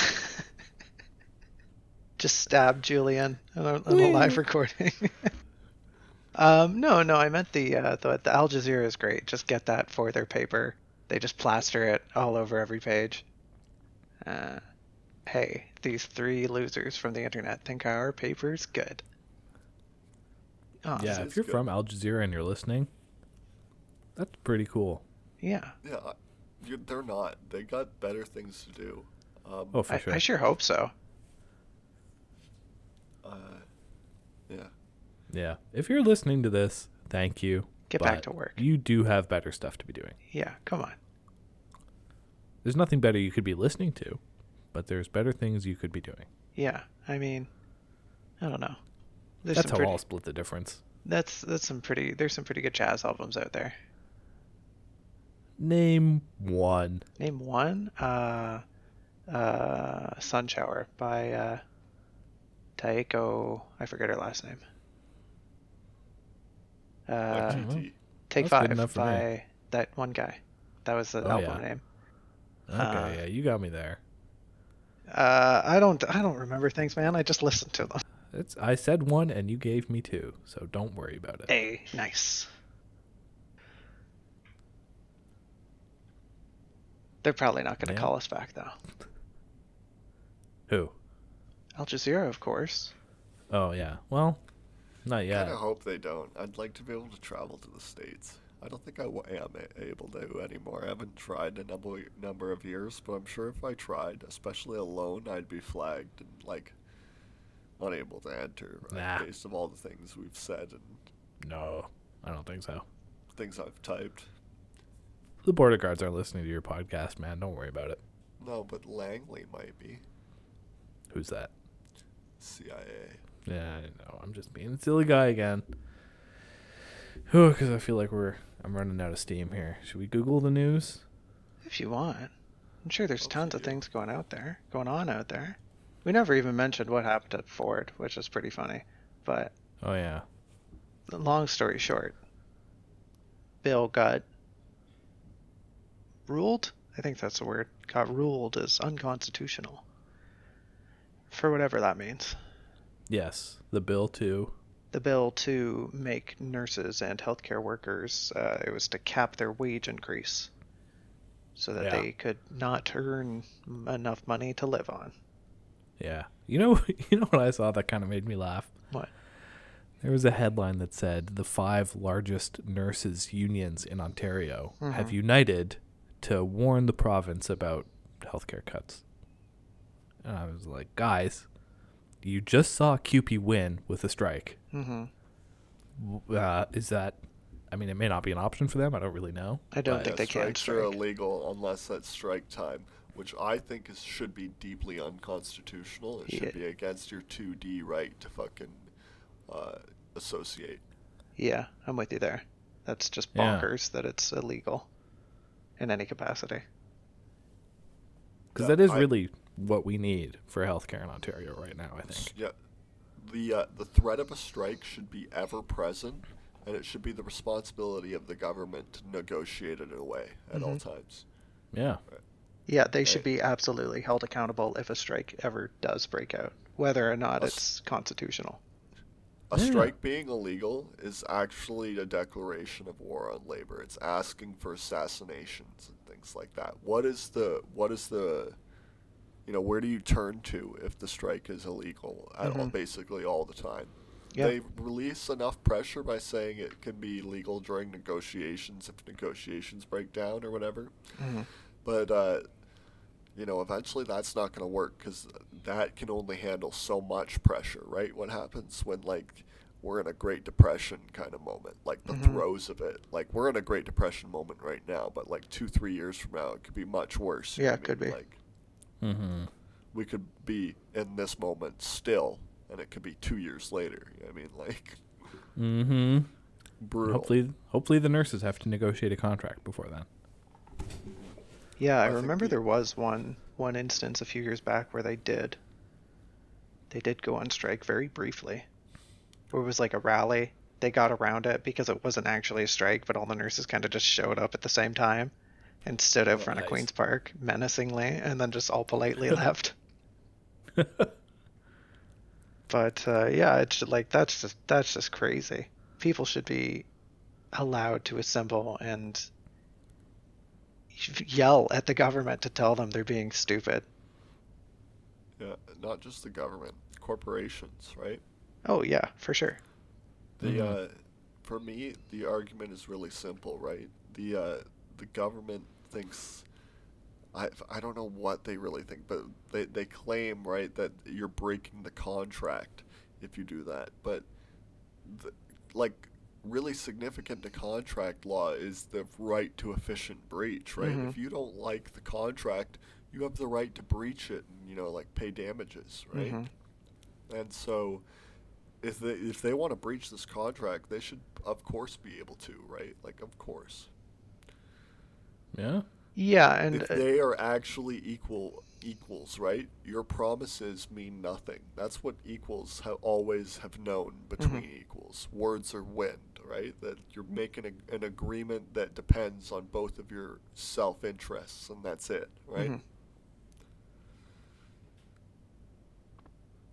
just stab Julian on a, on a live recording. um, no, no, I meant the, uh, the the Al Jazeera is great. Just get that for their paper. They just plaster it all over every page. Uh, hey, these three losers from the internet think our paper's good. Oh, yeah, if you're good. from Al Jazeera and you're listening, that's pretty cool. yeah. Yeah, I- you, they're not. They got better things to do. Um, Oh, for I, sure. I sure hope so. Uh, yeah. Yeah. If you're listening to this, thank you. Get back to work. You do have better stuff to be doing. Yeah, come on. There's nothing better you could be listening to, but there's better things you could be doing. Yeah, I mean, I don't know. There's That's some how pretty, I'll split the difference. That's that's some pretty. There's some pretty good jazz albums out there. Name one. Name one. Uh, uh, Sun Shower by uh, Taeko. I forget her last name. Uh, Take that's Five enough for me. by that one guy. That was the Oh, album yeah. name. Okay, Uh, yeah, you got me there. Uh, I don't. I don't remember things, man. I just listened to them. It's I said one and you gave me two, so don't worry about it. Hey, nice. They're probably not going to Yeah. call us back though. Who? Al Jazeera, of course. Oh yeah. Well, not yet. I kind of hope they don't. I'd like to be able to travel to the states. I don't think I am able to anymore. I haven't tried in a number number of years, but I'm sure if I tried, especially alone, I'd be flagged and like unable to enter uh, Nah. based of all the things we've said and No, I don't think so. things I've typed. The border guards aren't listening to your podcast, man. Don't worry about it. No, but Langley might be Who's that? CIA. Yeah, I know. I'm just being a silly guy again. Because I feel like we're I'm running out of steam here. Should we Google the news? If you want. I'm sure there's Up to tons of things going out there, going on out there. We never even mentioned what happened at Ford, which is pretty funny. But Oh yeah. long story short, Bill got ruled. I think that's the word. Got ruled as unconstitutional. For whatever that means. Yes, the bill too. the bill to make nurses and healthcare workers uh, it was to cap their wage increase so that Yeah. they could not earn enough money to live on Yeah. You know, you know what I saw that kind of made me laugh. what There was a headline that said the five largest nurses unions in Ontario have Mhm. united to warn the province about healthcare cuts. And I was like, guys, you just saw CUPE win with a strike. hmm Uh, is that? I mean, it may not be an option for them. I don't really know. i don't but- think they can strikes are illegal unless that's strike time, which I think is should be deeply unconstitutional. It should Yeah. be against your 2D right to fucking uh, associate. yeah i'm with you there that's just Yeah. bonkers that it's illegal in any capacity because Yeah, that is I- really what we need for healthcare in Ontario right now. I think. Yeah, the uh, the threat of a strike should be ever present, and it should be the responsibility of the government to negotiate it away at all Mhm. times. Yeah. yeah they should be absolutely held accountable if a strike ever does break out whether or not A s- it's constitutional A Yeah. strike being illegal is actually a declaration of war on labor. It's asking for assassinations and things like that. What is the what is the you know, where do you turn to if the strike is illegal at all Mhm. basically all the time? Yeah. They release enough pressure by saying it can be legal during negotiations if negotiations break down or whatever. Mhm. But uh, you know, eventually that's not going to work because that can only handle so much pressure, right? What happens when like we're in a Great Depression kind of moment, like the Mhm. throes of it. Like we're in a Great Depression moment right now, but like two, three years from now, it could be much worse. Yeah, it could mean? be. Like Mm-hmm. we could be in this moment still, and it could be two years later. You know what I mean, like Mm-hmm. brutal. Hopefully, hopefully the nurses have to negotiate a contract before then. Yeah, I, I remember the- there was one one instance a few years back where they did. they did go on strike very briefly. Where it was like a rally. They got around it because it wasn't actually a strike, but all the nurses kind of just showed up at the same time and stood out Oh, front nice. of Queen's Park menacingly and then just all politely left. But uh, yeah, it's like that's just that's just crazy. People should be allowed to assemble and yell at the government to tell them they're being stupid. Yeah, not just the government, corporations, right? Oh yeah, for sure. The Mhm. uh, for me, the argument is really simple, right? The uh, the government thinks. I, I don't know what they really think, but they, they claim right that you're breaking the contract if you do that. But the, like really significant to contract law is the right to efficient breach, right? Mhm. If you don't like the contract, you have the right to breach it and you know like pay damages, right? Mhm. And so, if they if they want to breach this contract, they should of course be able to, right? Like of course. Yeah. Yeah, and if uh, they are actually equal equals, right? Your promises mean nothing. That's what equals have always have known between equals. Words are wind, right? That you're making a, an agreement that depends on both of your self interests, and that's it, right? Mhm.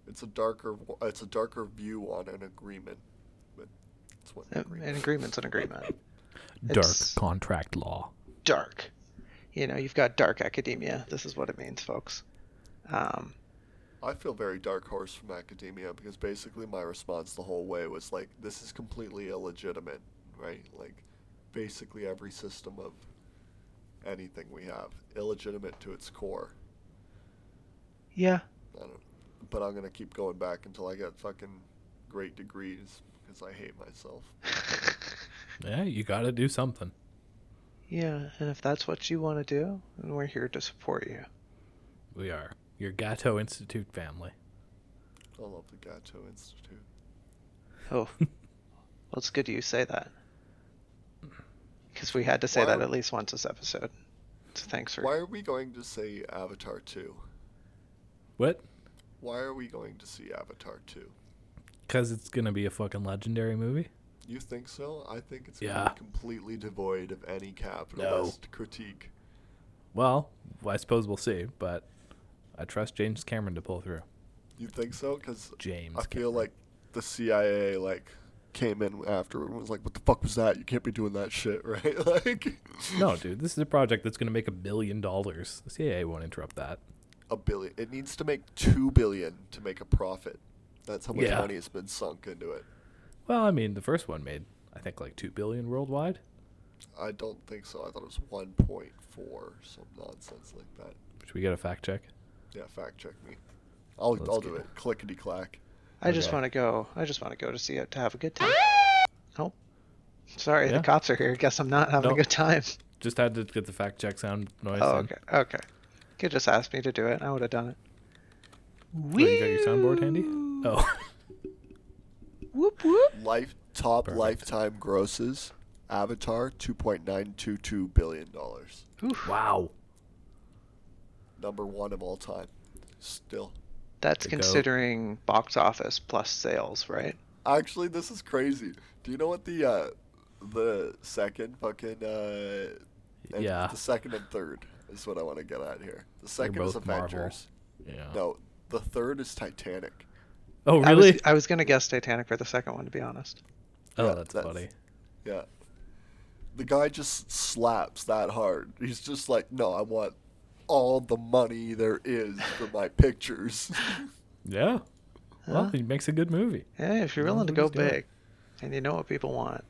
It's a darker it's a darker view on an agreement, but it's what an agreement. an agreement's an agreement. Dark It's- contract law. Dark. You know, you've got dark academia. This is what it means, folks. Um, I feel very dark horse from academia because basically my response the whole way was like, this is completely illegitimate, right? Like, basically every system of anything we have illegitimate to its core. yeah, I don't, but I'm gonna keep going back until I get fucking great degrees because I hate myself. Yeah, you got to do something. Yeah, and if that's what you want to do, then we're here to support you. We are your Gatto Institute family. I love the Gato Institute. Oh, well, it's good you say that. Because we had to say Why that are- at least once this episode. So thanks for. Why are we going to say Avatar 2? What? Why are we going to see Avatar 2? Because it's gonna be a fucking legendary movie. You think so? I think it's Yeah. completely devoid of any capitalist critique. Well, I suppose we'll see, but I trust James Cameron to pull through. You think so? Because James. I feel Cameron. like the CIA like came in after and was like, "What the fuck was that? You can't be doing that shit, right?" like, No, dude, this is a project that's gonna make a billion dollars. The CIA won't interrupt that. a billion. It needs to make two billion to make a profit. That's how much Yeah. money has been sunk into it. Well, I mean, the first one made I think like two billion worldwide. I don't think so. I thought it was one point four, some nonsense like that. Should we get a fact check? Yeah, fact check me. I'll Let's I'll do go. it. Clickety clack. I just want to go. I just want to go to see it to have a good time. Oh, sorry, Yeah. the cops are here. Guess I'm not having No. a good time. Just had to get the fact check sound noise. Oh, in. okay, okay. Could just ask me to do it. I would have done it. Oh, you got your soundboard handy? Oh, Whoop whoop. Life top Perfect. lifetime grosses. Avatar two point nine two two billion dollars. Oof. wow. Number one of all time. Still. That's The goat. considering box office plus sales, right? Actually, this is crazy. Do you know what the uh the second fucking uh Yeah. the second and third is what I want to get at here. The second is both Marvel. Avengers. Yeah. No, the third is Titanic. Oh, I really? was, I was gonna guess Titanic for the second one, to be honest. oh, Yeah, that's, that's- funny. Yeah. The guy just slaps that hard. He's just like, no, I want all the money there is for my pictures. Yeah. Well, Huh? he makes a good movie. Hey, if you're willing to go who's doing big, and you know what people want,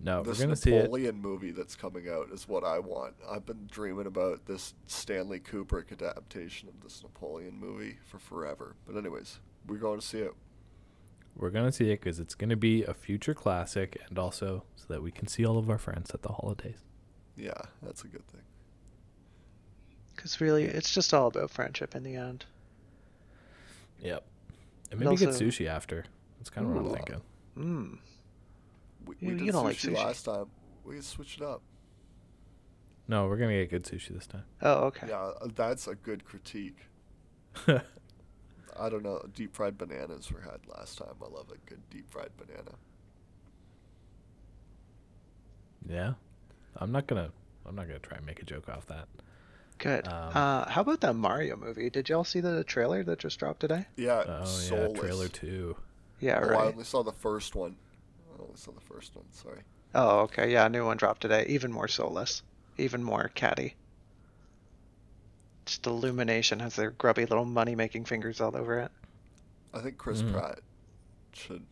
No, this we're gonna see it. Napoleon movie that's coming out is what I want. I've been dreaming about this Stanley Kubrick adaptation of this Napoleon movie for forever. But anyways, we're going to see it. We're gonna see it because it's gonna be a future classic, and also so that we can see all of our friends at the holidays. Yeah, that's a good thing. because really, it's just all about friendship in the end. Yep. And And maybe get sushi after. That's kind of what I'm thinking. Mm. We, You- we did you don't sushi, like sushi. last time. We can switch it up. No, we're gonna get good sushi this time. Oh, okay. Yeah, uh, that's a good critique. I don't know. Deep fried bananas were had last time. I love a good deep fried banana. Yeah, I'm not gonna. I'm not gonna try and make a joke off that. Good. Um, uh, how about that Mario movie? Did y'all see the trailer that just dropped today? Yeah, Oh soulless. yeah, trailer two. Yeah, Oh, I right. only saw the first one. I only saw the first one. Sorry. Oh, okay. Yeah, a new one dropped today. Even more soulless. Even more catty. Just Illumination has their grubby little money making fingers all over it. I think Chris Mm. Pratt should.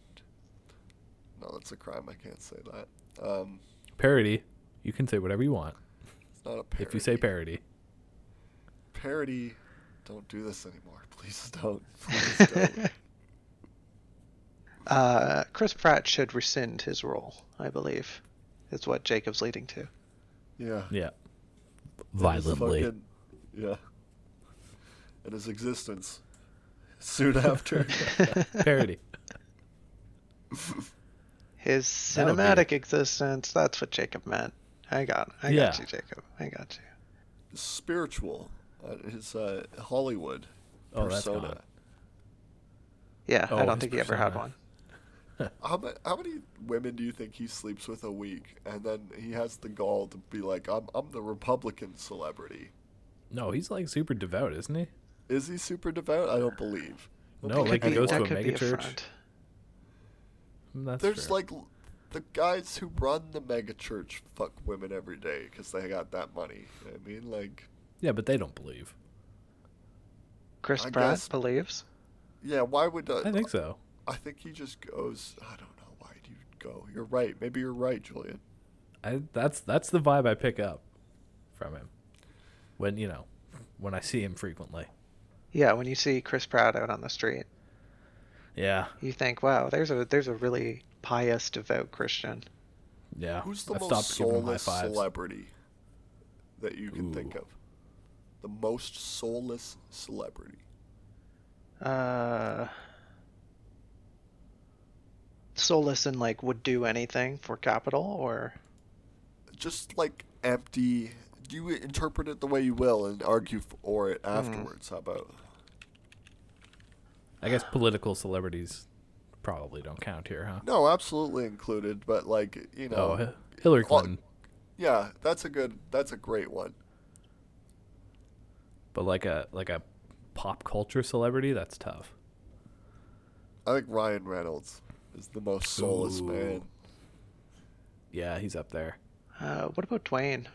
No, that's a crime. I can't say that. Um, Parody. You can say whatever you want. it's not a parody. If you say parody. parody, don't do this anymore. Please don't. Please don't. Uh, Chris Pratt should rescind his role, I believe. Is what Jacob's leading to. yeah. Yeah. Violently. fucking- yeah. And his existence soon after. parody. His That cinematic existence. That's what Jacob meant. I got. I got you, Jacob. I got you. Spiritual. Uh, his uh, Hollywood Oh, that's persona. gone. Yeah, Oh, I don't his think he ever had one. How, ma- how many women do you think he sleeps with a week? And then he has the gall to be like, I'm, I'm the Republican celebrity. No, he's like super devout, isn't he? Is he super devout? I don't believe. I don't No, think like he goes to a could be mega church. front. Mm, That's There's true. like the guys who run the megachurch fuck women every day because they got that money. You know I mean, like, Yeah, but they don't believe. Chris I Pratt guess- believes. yeah, why would uh, I think so. I think he just goes. I don't know why do you go. You're right. Maybe you're right, Julian. I that's that's the vibe I pick up from him. When, you know, when I see him frequently. Yeah, when you see Chris Pratt out on the street, Yeah. you think, "Wow, there's a there's a really pious, devout Christian." Yeah. Who's the I've most stopped giving him high soulless celebrity that you can think of? The most soulless celebrity. Uh, soulless and like would do anything for capital, or Just like empty. Do you interpret it the way you will and argue for it Hmm. afterwards. How about? I guess political celebrities probably don't count here, huh? No, absolutely included, but like you know, Oh, Hi- Hillary all- Clinton. yeah, that's a good, that's a great one. But like a like a pop culture celebrity, that's tough. I think Ryan Reynolds is the most soulless Ooh. man. Yeah, he's up there. uh, what about Dwayne?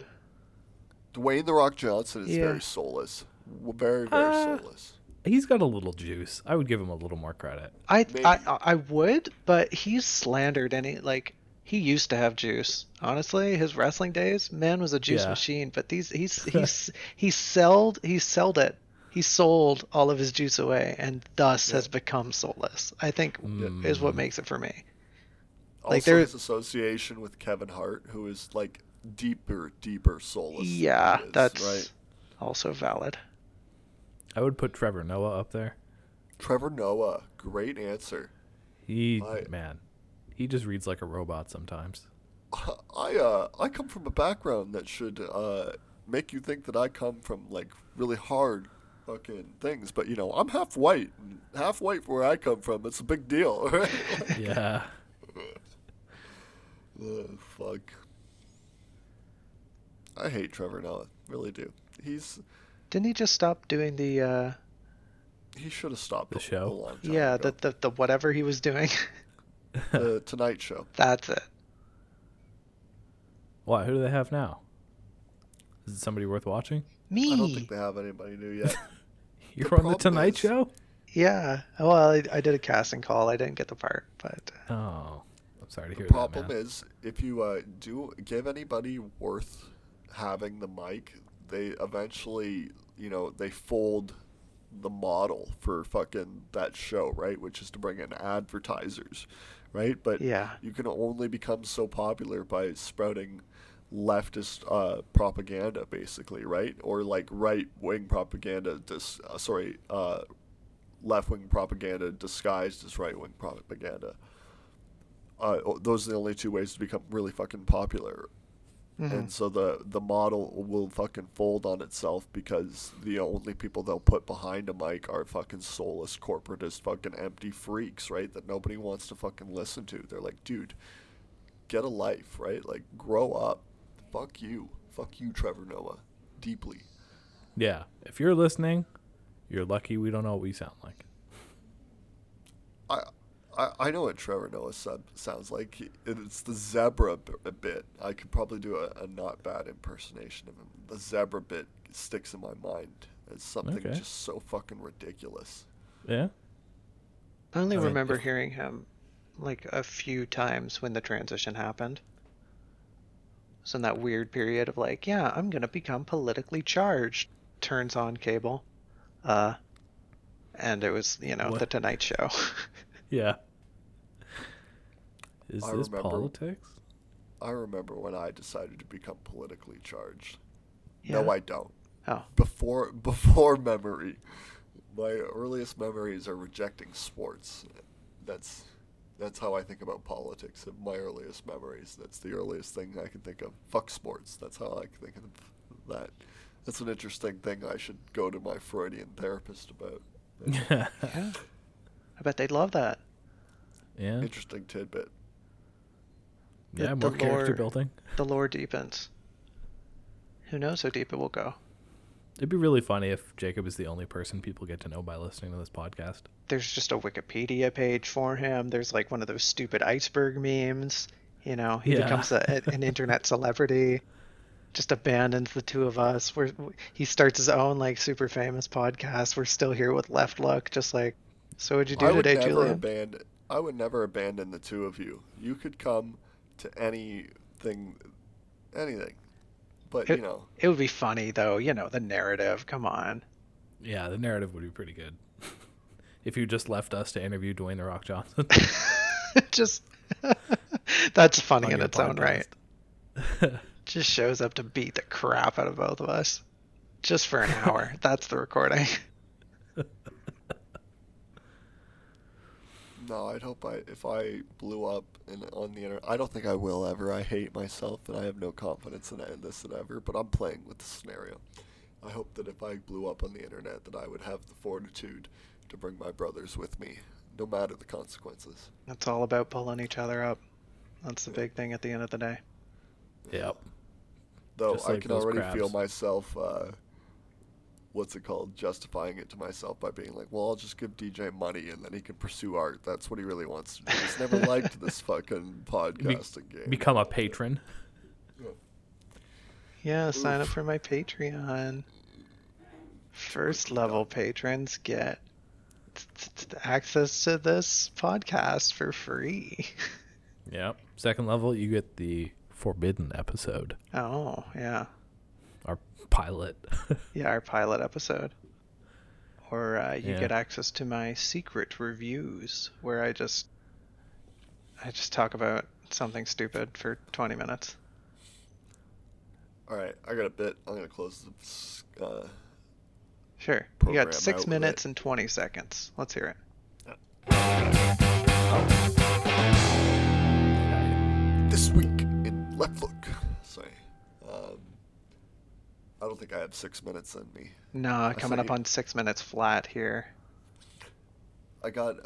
Dwayne the Rock Johnson is Yeah. very soulless, very very Uh, soulless. He's got a little juice. I would give him a little more credit. I, Maybe. I I would, but he's slandered any like he used to have juice. Honestly, his wrestling days, man was a juice Yeah. machine. But these he's he's he sold he sold it. He sold all of his juice away, and thus Yeah. has become soulless. I think is what Mm. makes it for me. Also, like, there- his association with Kevin Hart, who is like deeper, deeper soulless. yeah, is, that's right. also valid. I would put Trevor Noah up there. Trevor Noah, great answer. He I- man, he just reads like a robot sometimes. I uh I come from a background that should uh make you think that I come from like really hard fucking things, but you know I'm half white, half white where I come from. It's a big deal, right? Yeah. Ugh, fuck. I hate Trevor Noah, really do. He's Didn't he just stop doing the uh he should have stopped The a- show? A long time yeah ago. the, the the whatever he was doing? the Tonight Show. That's it. Why? Who do they have now? Is it somebody worth watching? Me. I don't think they have anybody new yet. You're The on the Tonight is- Show. Yeah. Well, I, I did a casting call. I didn't get the part, but uh, Oh, I'm sorry to The hear problem that, man. is, if you uh, do give anybody worth having the mic, they eventually, you know, they fold the model for fucking that show, right? Which is to bring in advertisers, right? But yeah. you can only become so popular by sprouting leftist uh, propaganda, basically, right? Or like right wing propaganda, dis- uh, sorry, uh, left wing propaganda disguised as right wing propaganda. Uh, those are the only two ways to become really fucking popular. Mhm. and so the the model will fucking fold on itself because the only people they'll put behind a mic are fucking soulless corporatist fucking empty freaks, right? That nobody wants to fucking listen to. They're like, dude, get a life, right? Like, grow up. Fuck you. Fuck you, Trevor Noah. Deeply. Yeah. If you're listening, you're lucky we don't know what we sound like. I, I, I know what Trevor Noah sub sounds like. It's the zebra b- a bit. I could probably do a, a not bad impersonation of him. The zebra bit sticks in my mind as something Okay. just so fucking ridiculous. Yeah. I only I mean, remember if- hearing him like a few times when the transition happened. So in that weird period of like, yeah, I'm gonna become politically charged. Turns on cable, uh, and it was you know What? the Tonight Show. Yeah. Is I this remember- politics? I remember when I decided to become politically charged. yeah. No, I don't. Oh, Before before memory, my earliest memories are rejecting sports. That's that's how I think about politics. In my earliest memories, that's the earliest thing I can think of. Fuck sports. That's how I can think of that. That's an interesting thing. I should go to my Freudian therapist about. yeah. yeah. I bet they'd love that. Yeah. Interesting tidbit. Yeah. the More character lore- building. The lore deepens. Who knows how deep it will go? It'd be really funny if Jacob is the only person people get to know by listening to this podcast. There's just a Wikipedia page for him. There's like one of those stupid iceberg memes. You know, he Yeah. becomes a, an internet celebrity. Just abandons the two of us. We're, he starts his own like super famous podcast. We're still here with Left Look. Just like, so what'd you do I would today, never Julian? abandon. I would never abandon the two of you. You could come to anything, anything, but It- you know, It would be funny though. You know, the narrative. Come on. Yeah, the narrative would be pretty good. if you just left us to interview Dwayne the Rock Johnson. just that's funny on in your its own right. Just shows up to beat the crap out of both of us, just for an hour. that's the recording. No. I'd hope I if I blew up in, on the internet. I don't think I will ever. I hate myself and I have no confidence in it- this and ever. But I'm playing with the scenario. I hope that if I blew up on the internet, that I would have the fortitude to bring my brothers with me, no matter the consequences. It's all about pulling each other up. That's the big thing at the end of the day. yep. Though Just I like can those already feel myself, uh, what's it called, justifying it to myself by being like, well, I'll just give DJ money and then he can pursue art. That's what he really wants to do. He's never liked this fucking podcasting game. Become a patron. Yeah, sign up for my Patreon. First level patrons get t- t- t- access to this podcast for free. Yep. Second level, you get the forbidden episode, Oh, yeah. Our pilot. Yeah, our pilot episode. Or uh, you Yeah. get access to my secret reviews where I just I just talk about something stupid for 20 minutes. All right, I got a bit. I'm going to close this. Uh, Sure. You got 6 minutes and 20 seconds. Let's hear it. this week in Left Look. I don't think I have six minutes in me. No, coming up you- on 6 minutes flat here. I got.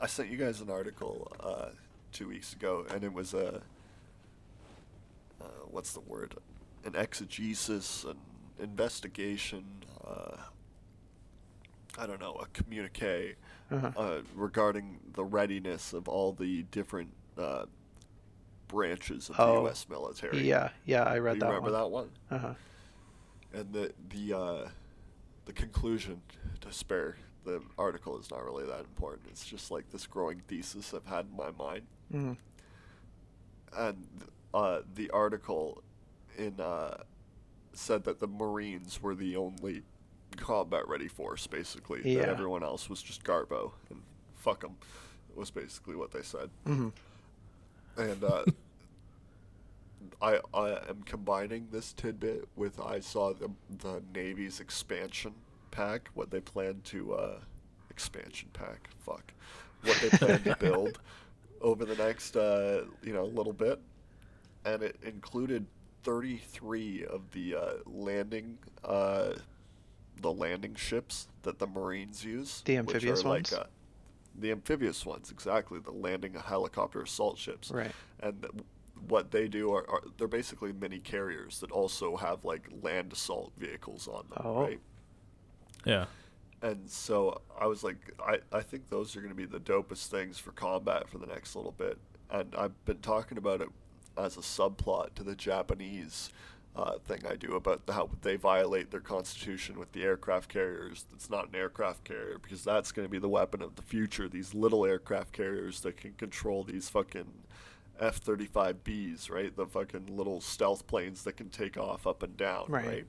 I sent you guys an article uh, two weeks ago, and it was a. Uh, what's the word? An exegesis, an investigation. Uh, I don't know, a communique Uh-huh. uh, regarding the readiness of all the different uh, branches of the Oh, U.S. military. Yeah, yeah, I Do read you that remember one. that one? Uh-huh. And the the uh, the conclusion to spare the article is not really that important. It's just like this growing thesis I've had in my mind, Mm. and uh, the article in uh, said that the Marines were the only combat ready force, basically. Yeah. That everyone else was just garbo and fuck them. Was basically what they said. hmm and uh, I I am combining this tidbit with I saw the the Navy's expansion pack, what they plan to uh, expansion pack, fuck, what they plan to build over the next uh, you know little bit, and it included 33 of the uh, landing uh, the landing ships that the Marines use. The amphibious ones? Like, uh, the amphibious ones, exactly. The landing helicopter assault ships. Right. And what they do are, are they're basically mini carriers that also have like land assault vehicles on them, Oh. right? Yeah. And so I was like, I, I think those are going to be the dopest things for combat for the next little bit. And I've been talking about it as a subplot to the Japanese uh, thing I do about how they violate their constitution with the aircraft carriers. It's not an aircraft carrier because that's going to be the weapon of the future. These little aircraft carriers that can control these fucking F 35Bs, right? The fucking little stealth planes that can take off up and down, Right. right?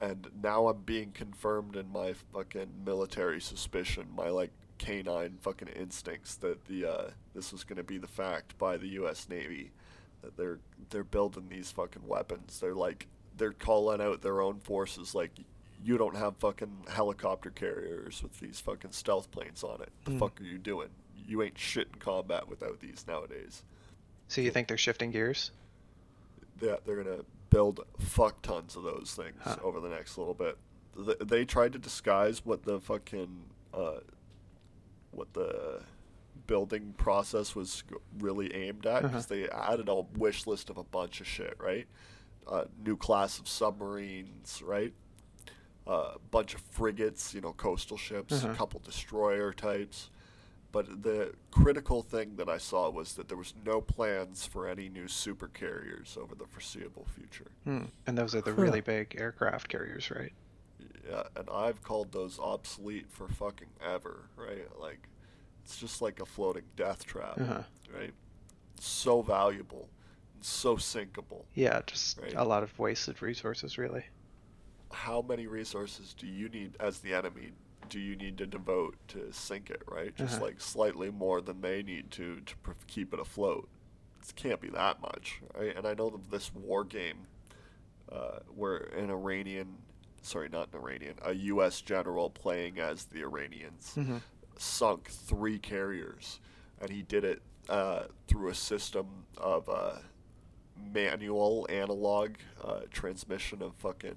and now I'm being confirmed in my fucking military suspicion, my like canine fucking instincts that the uh, this was going to be the fact by the U.S. Navy that they're they're building these fucking weapons. They're like they're calling out their own forces like you don't have fucking helicopter carriers with these fucking stealth planes on it. The Hmm. fuck are you doing? You ain't shit in combat without these nowadays. So you think they're shifting gears? Yeah, they're gonna build fuck tons of those things Huh. over the next little bit. They tried to disguise what the fucking uh, what the building process was really aimed at Uh-huh. because they added a wish list of a bunch of shit, right? Uh, new class of submarines, right? A bunch of frigates, you know, coastal ships, Uh-huh. a couple destroyer types. But the critical thing that I saw was that there was no plans for any new super carriers over the foreseeable future. Hmm. And those are the Huh. really big aircraft carriers, right? Yeah, and I've called those obsolete for fucking ever, right? Like, it's just like a floating death trap, Uh-huh. right? So valuable, and so sinkable. Yeah, just Right. a lot of wasted resources, really. How many resources do you need as the enemy? Do you need to devote to sink it, right? Just Uh-huh. like slightly more than they need to to pr- keep it afloat. It can't be that much, right? And I know that this war game, uh, where an Iranian, sorry, not an Iranian, a U.S. general playing as the Iranians, Mhm. sunk three carriers, and he did it uh, through a system of uh, manual analog uh, transmission of fucking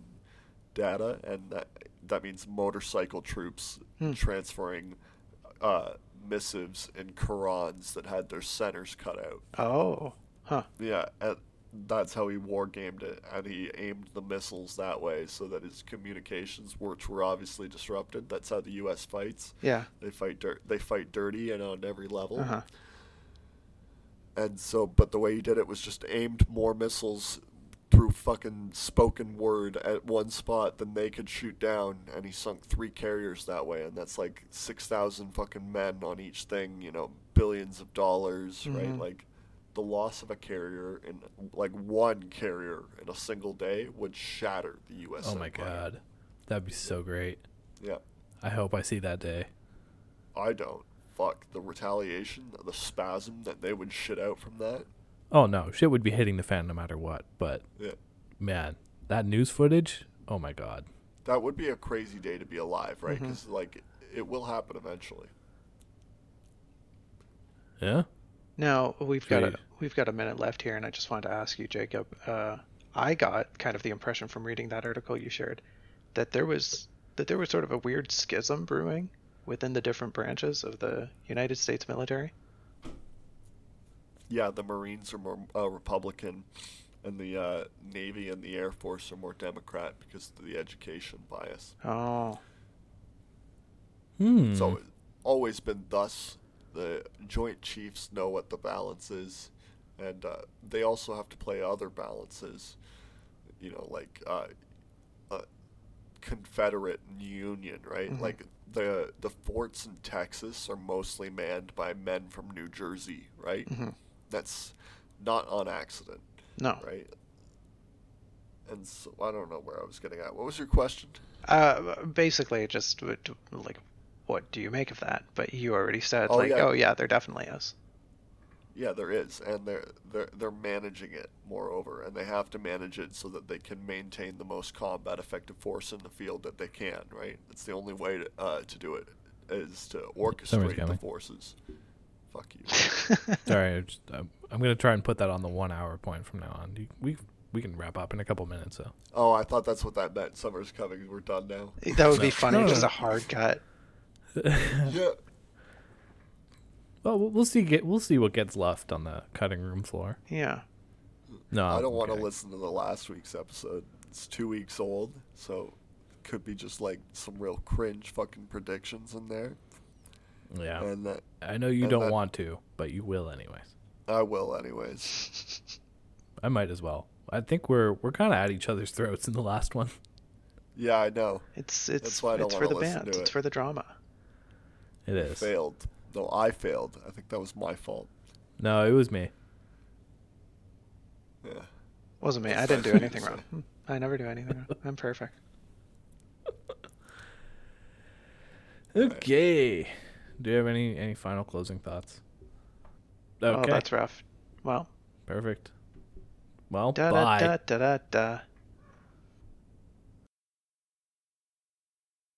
data, and that that means motorcycle troops Hmm. transferring uh, missives in Qurans that had their centers cut out. Oh, huh. Yeah, and that's how he wargamed it, and he aimed the missiles that way so that his communications, which were obviously disrupted. That's how the U.S. fights. Yeah. They fight dirt. They fight dirty and on every level. Uh huh. And so, but the way he did it was just aimed more missiles through fucking spoken word at one spot than they could shoot down, and he sunk three carriers that way, and that's like six thousand fucking men on each thing. You know, billions of dollars, right? Mhm. Like the loss of a carrier in like one carrier in a single day would shatter the U.S. Oh my empire. god. That'd be so great. Yeah, I hope I see that day. I don't. Fuck the retaliation, the spasm that they would shit out from that. Oh no, shit would be hitting the fan no matter what. But Yeah. man, that news footage. Oh my god. That would be a crazy day to be alive, right? Because like it will happen eventually. Yeah. Now we've got a we've got a minute left here, and I just wanted to ask you, Jacob. Uh, I got kind of the impression from reading that article you shared that there was that there was sort of a weird schism brewing within the different branches of the United States military. Yeah, the Marines are more uh, Republican, and the uh, Navy and the Air Force are more Democrat because of the education bias. Oh, Hmm. It's always, always been thus. The Joint Chiefs know what the balance is, and uh, they also have to play other balances. You know, like uh, uh, Confederate and Union, right? Mhm. Like the the forts in Texas are mostly manned by men from New Jersey, right? hmm That's not on accident, no. right? And so I don't know where I was getting at. What was your question? Uh, basically, just like, what do you make of that? But you already said, Oh, like, yeah. oh yeah, there definitely is. Yeah, there is, and they're they're they're managing it. Moreover, and they have to manage it so that they can maintain the most combat effective force in the field that they can. Right? It's the only way to uh, to do it is to orchestrate the coming. forces. Fuck you. Sorry, I, just, I, I'm gonna try and put that on the one hour point from now on. We we can wrap up in a couple minutes. So Oh, I thought that's what that meant. Summer's coming. We're done now. That would be funny, No, no, just no. a hard cut. yeah. well, we'll we'll see. Get we'll see what gets left on the cutting room floor. Yeah. No, I don't want to listen to the last week's episode. It's two weeks old, so could be just like some real cringe fucking predictions in there. Yeah, And that I know you and don't that- want to, but you will anyways. I will anyways. I might as well. I think we're we're kind of at each other's throats in the last one. Yeah, I know. It's it's That's why I don't it's for the band. to It's it. for the drama. It is. Failed. No, I failed. I think that was my fault. No, it was me. Yeah. Wasn't me. I didn't do nice of you anything wrong. Hmm. I never do anything wrong. I'm perfect. Okay. Do you have any any final closing thoughts? Oh, that's rough. Well, Perfect. Well, da bye. da da da da da.